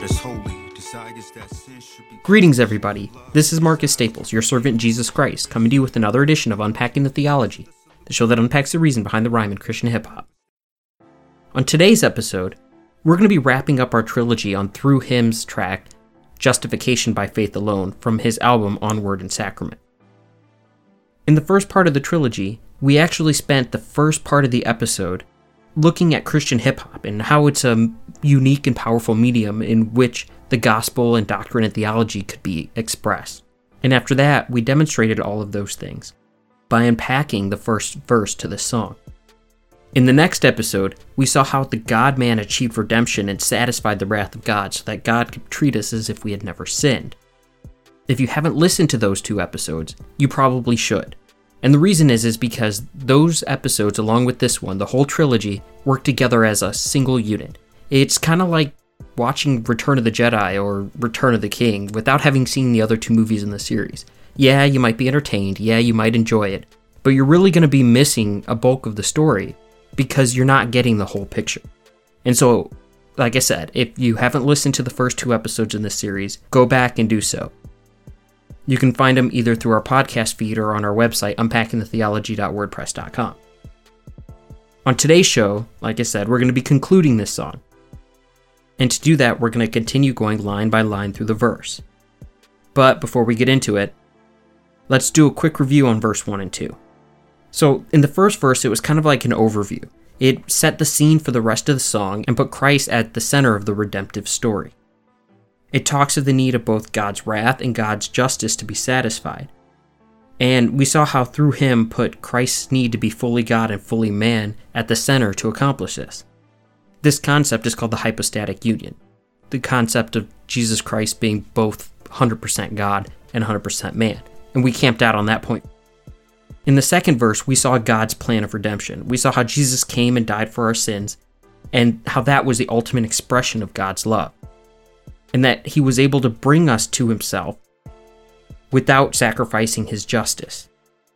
God is holy. Greetings, everybody. This is Marcus Staples, your servant Jesus Christ, coming to you with another edition of Unpacking the Theology, the show that unpacks the reason behind the rhyme in Christian hip hop. On today's episode, we're going to be wrapping up our trilogy on Through Hymns track, Justification by Faith Alone, from his album Onward and Sacrament. In the first part of the trilogy, we actually spent the first part of the episode looking at Christian hip hop and how it's a unique and powerful medium in which the gospel and doctrine and theology could be expressed. And after that, we demonstrated all of those things by unpacking the first verse to the song. In the next episode, we saw how the God man achieved redemption and satisfied the wrath of God so that God could treat us as if we had never sinned. If you haven't listened to those two episodes, you probably should. And the reason is is because those episodes along with this one, the whole trilogy, work together as a single unit. It's kind of like watching Return of the Jedi or Return of the King without having seen the other two movies in the series. Yeah, you might be entertained, yeah, you might enjoy it, but you're really going to be missing a bulk of the story because you're not getting the whole picture. And so, like I said, if you haven't listened to the first two episodes in this series, go back and do so. You can find them either through our podcast feed or on our website, unpackingthetheology.wordpress.com. On today's show, like I said, we're going to be concluding this song. And to do that, we're going to continue going line by line through the verse. But before we get into it, let's do a quick review on verse 1 and 2. So, in the first verse, it was kind of like an overview. It set the scene for the rest of the song and put Christ at the center of the redemptive story. It talks of the need of both God's wrath and God's justice to be satisfied. And we saw how through him put Christ's need to be fully God and fully man at the center to accomplish this. This concept is called the hypostatic union, the concept of Jesus Christ being both 100% God and 100% man. And we camped out on that point. In the second verse, we saw God's plan of redemption. We saw how Jesus came and died for our sins, and how that was the ultimate expression of God's love. And that he was able to bring us to himself without sacrificing his justice.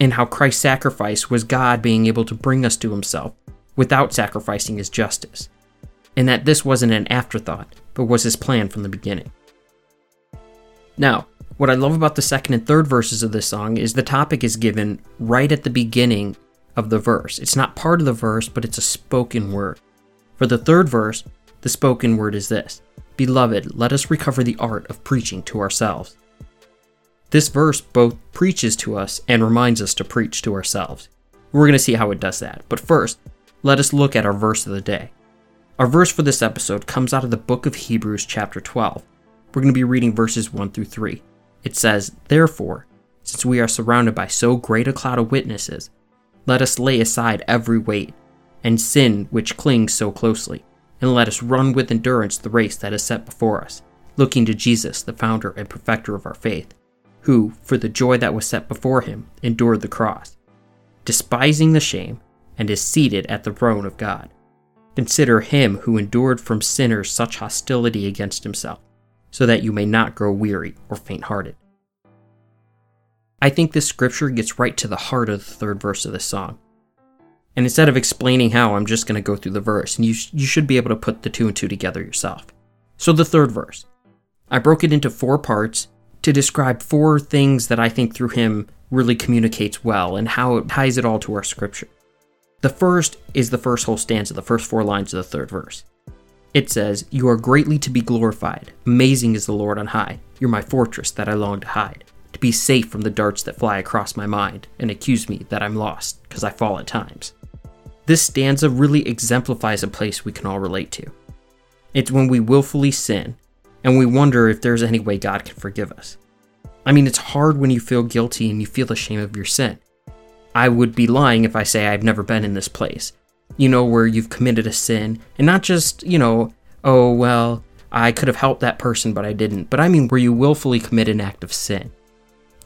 And how Christ's sacrifice was God being able to bring us to himself without sacrificing his justice and that this wasn't an afterthought, but was his plan from the beginning. Now, what I love about the second and third verses of this song is the topic is given right at the beginning of the verse. It's not part of the verse, but it's a spoken word. For the third verse, the spoken word is this Beloved, let us recover the art of preaching to ourselves. This verse both preaches to us and reminds us to preach to ourselves. We're going to see how it does that. But first, let us look at our verse of the day. Our verse for this episode comes out of the book of Hebrews, chapter 12. We're going to be reading verses 1 through 3. It says, Therefore, since we are surrounded by so great a cloud of witnesses, let us lay aside every weight and sin which clings so closely, and let us run with endurance the race that is set before us, looking to Jesus, the founder and perfecter of our faith, who, for the joy that was set before him, endured the cross, despising the shame, and is seated at the throne of God. Consider him who endured from sinners such hostility against himself, so that you may not grow weary or faint hearted. I think this scripture gets right to the heart of the third verse of this song. And instead of explaining how, I'm just going to go through the verse, and you, sh- you should be able to put the two and two together yourself. So, the third verse. I broke it into four parts to describe four things that I think through him really communicates well and how it ties it all to our scripture. The first is the first whole stanza, the first four lines of the third verse. It says, You are greatly to be glorified. Amazing is the Lord on high. You're my fortress that I long to hide, to be safe from the darts that fly across my mind and accuse me that I'm lost, because I fall at times. This stanza really exemplifies a place we can all relate to. It's when we willfully sin and we wonder if there's any way God can forgive us. I mean, it's hard when you feel guilty and you feel the shame of your sin. I would be lying if I say I've never been in this place. You know, where you've committed a sin, and not just, you know, oh, well, I could have helped that person, but I didn't. But I mean, where you willfully commit an act of sin.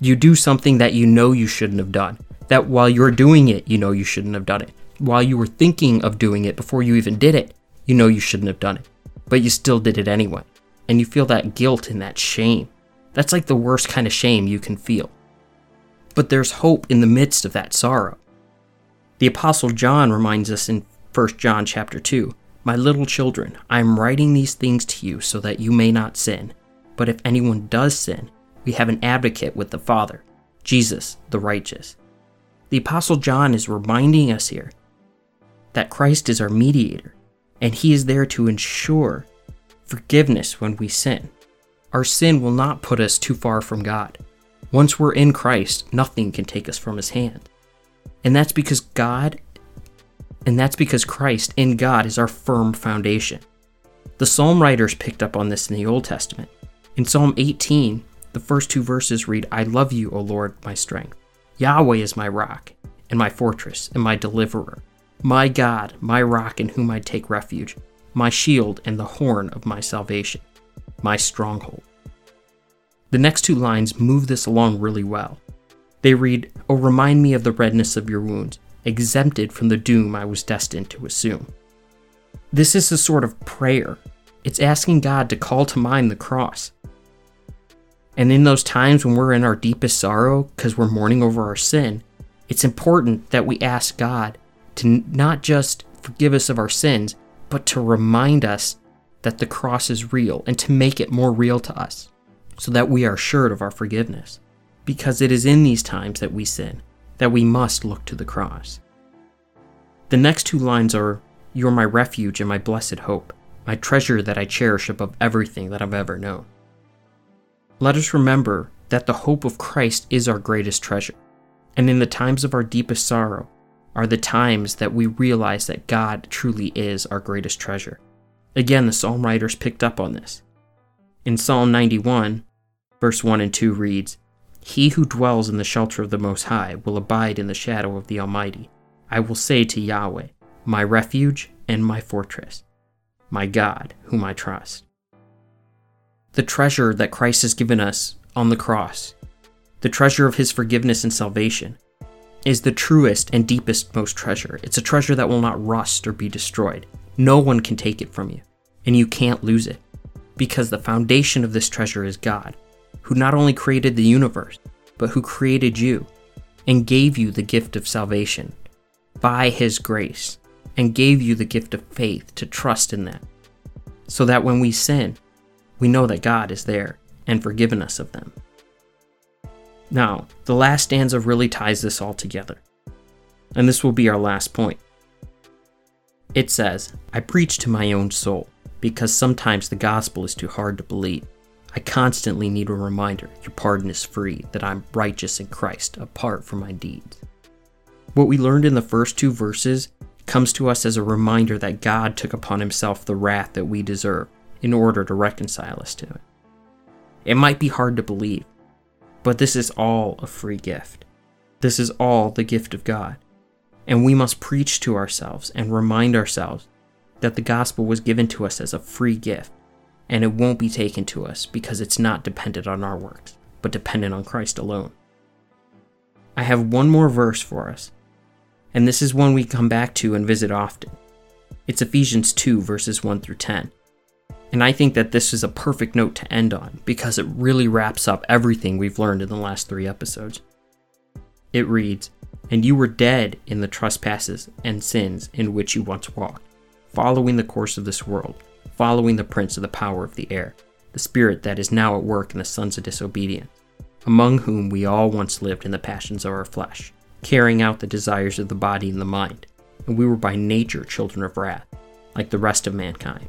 You do something that you know you shouldn't have done. That while you're doing it, you know you shouldn't have done it. While you were thinking of doing it before you even did it, you know you shouldn't have done it. But you still did it anyway. And you feel that guilt and that shame. That's like the worst kind of shame you can feel but there's hope in the midst of that sorrow. The apostle John reminds us in 1 John chapter 2, My little children, I am writing these things to you so that you may not sin. But if anyone does sin, we have an advocate with the Father, Jesus the righteous. The Apostle John is reminding us here that Christ is our mediator, and he is there to ensure forgiveness when we sin. Our sin will not put us too far from God. Once we're in Christ, nothing can take us from his hand. And that's because God and that's because Christ in God is our firm foundation. The psalm writers picked up on this in the Old Testament. In Psalm 18, the first two verses read, I love you, O Lord, my strength. Yahweh is my rock, and my fortress, and my deliverer. My God, my rock in whom I take refuge, my shield and the horn of my salvation, my stronghold. The next two lines move this along really well. They read, Oh, remind me of the redness of your wounds, exempted from the doom I was destined to assume. This is a sort of prayer. It's asking God to call to mind the cross. And in those times when we're in our deepest sorrow because we're mourning over our sin, it's important that we ask God to not just forgive us of our sins, but to remind us that the cross is real and to make it more real to us so that we are assured of our forgiveness. Because it is in these times that we sin that we must look to the cross. The next two lines are You are my refuge and my blessed hope, my treasure that I cherish above everything that I've ever known. Let us remember that the hope of Christ is our greatest treasure, and in the times of our deepest sorrow are the times that we realize that God truly is our greatest treasure. Again, the psalm writers picked up on this. In Psalm 91, verse 1 and 2 reads, he who dwells in the shelter of the Most High will abide in the shadow of the Almighty. I will say to Yahweh, my refuge and my fortress, my God, whom I trust. The treasure that Christ has given us on the cross, the treasure of his forgiveness and salvation, is the truest and deepest most treasure. It's a treasure that will not rust or be destroyed. No one can take it from you, and you can't lose it, because the foundation of this treasure is God who not only created the universe, but who created you and gave you the gift of salvation by his grace and gave you the gift of faith to trust in that. So that when we sin, we know that God is there and forgiven us of them. Now, the last stanza really ties this all together. And this will be our last point. It says, I preach to my own soul because sometimes the gospel is too hard to believe. I constantly need a reminder your pardon is free, that I'm righteous in Christ apart from my deeds. What we learned in the first two verses comes to us as a reminder that God took upon himself the wrath that we deserve in order to reconcile us to it. It might be hard to believe, but this is all a free gift. This is all the gift of God. And we must preach to ourselves and remind ourselves that the gospel was given to us as a free gift and it won't be taken to us because it's not dependent on our works, but dependent on Christ alone. I have one more verse for us, and this is one we come back to and visit often. It's Ephesians 2, verses 1 through 10. And I think that this is a perfect note to end on because it really wraps up everything we've learned in the last three episodes. It reads, And you were dead in the trespasses and sins in which you once walked, following the course of this world following the prince of the power of the air, the spirit that is now at work in the sons of disobedience, among whom we all once lived in the passions of our flesh, carrying out the desires of the body and the mind, and we were by nature children of wrath, like the rest of mankind.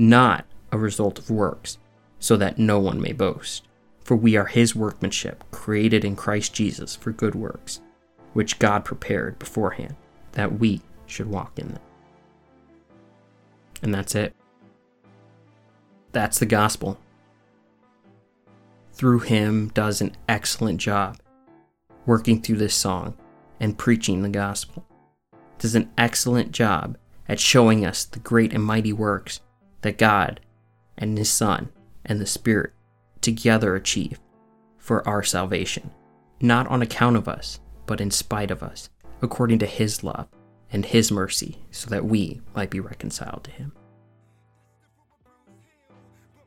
not a result of works, so that no one may boast. For we are his workmanship, created in Christ Jesus for good works, which God prepared beforehand, that we should walk in them. And that's it. That's the gospel. Through him does an excellent job working through this song and preaching the gospel. Does an excellent job at showing us the great and mighty works that God and His Son and the Spirit together achieve for our salvation, not on account of us, but in spite of us, according to His love and His mercy, so that we might be reconciled to Him.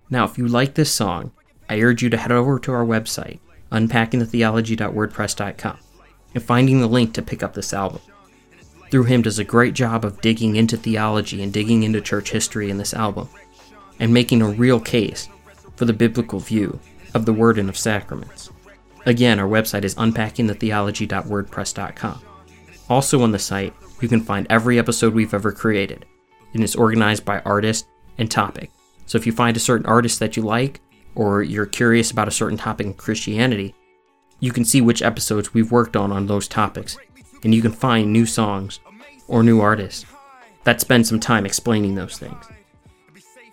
Now, if you like this song, I urge you to head over to our website, unpackingthetheology.wordpress.com, and finding the link to pick up this album. Through Him does a great job of digging into theology and digging into church history in this album, and making a real case for the biblical view of the Word and of sacraments. Again, our website is unpackingthetheology.wordpress.com. Also on the site, you can find every episode we've ever created, and it's organized by artist and topic. So if you find a certain artist that you like, or you're curious about a certain topic in Christianity, you can see which episodes we've worked on on those topics, and you can find new songs or new artists that spend some time explaining those things.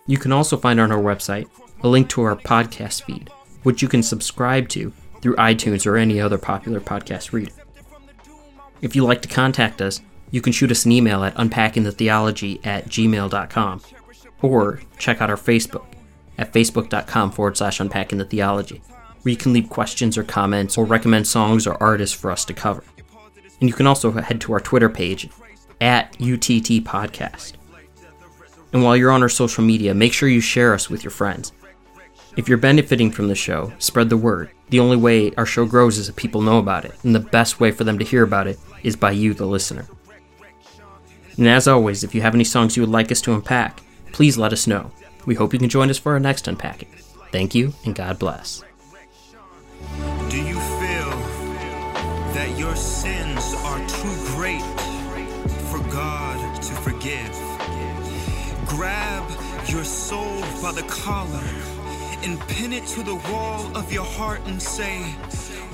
You can also find on our website a link to our podcast feed, which you can subscribe to through iTunes or any other popular podcast reader. If you'd like to contact us, you can shoot us an email at unpackingthetheology at gmail.com or check out our Facebook at facebook.com forward slash unpackingthetheology, where you can leave questions or comments or recommend songs or artists for us to cover. And you can also head to our Twitter page at UTT Podcast. And while you're on our social media, make sure you share us with your friends. If you're benefiting from the show, spread the word. The only way our show grows is if people know about it, and the best way for them to hear about it is by you, the listener. And as always, if you have any songs you would like us to unpack, please let us know. We hope you can join us for our next unpacking. Thank you, and God bless. That your sins are too great for God to forgive? Grab your soul by the collar and pin it to the wall of your heart and say,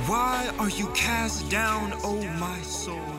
Why are you cast down, O my soul?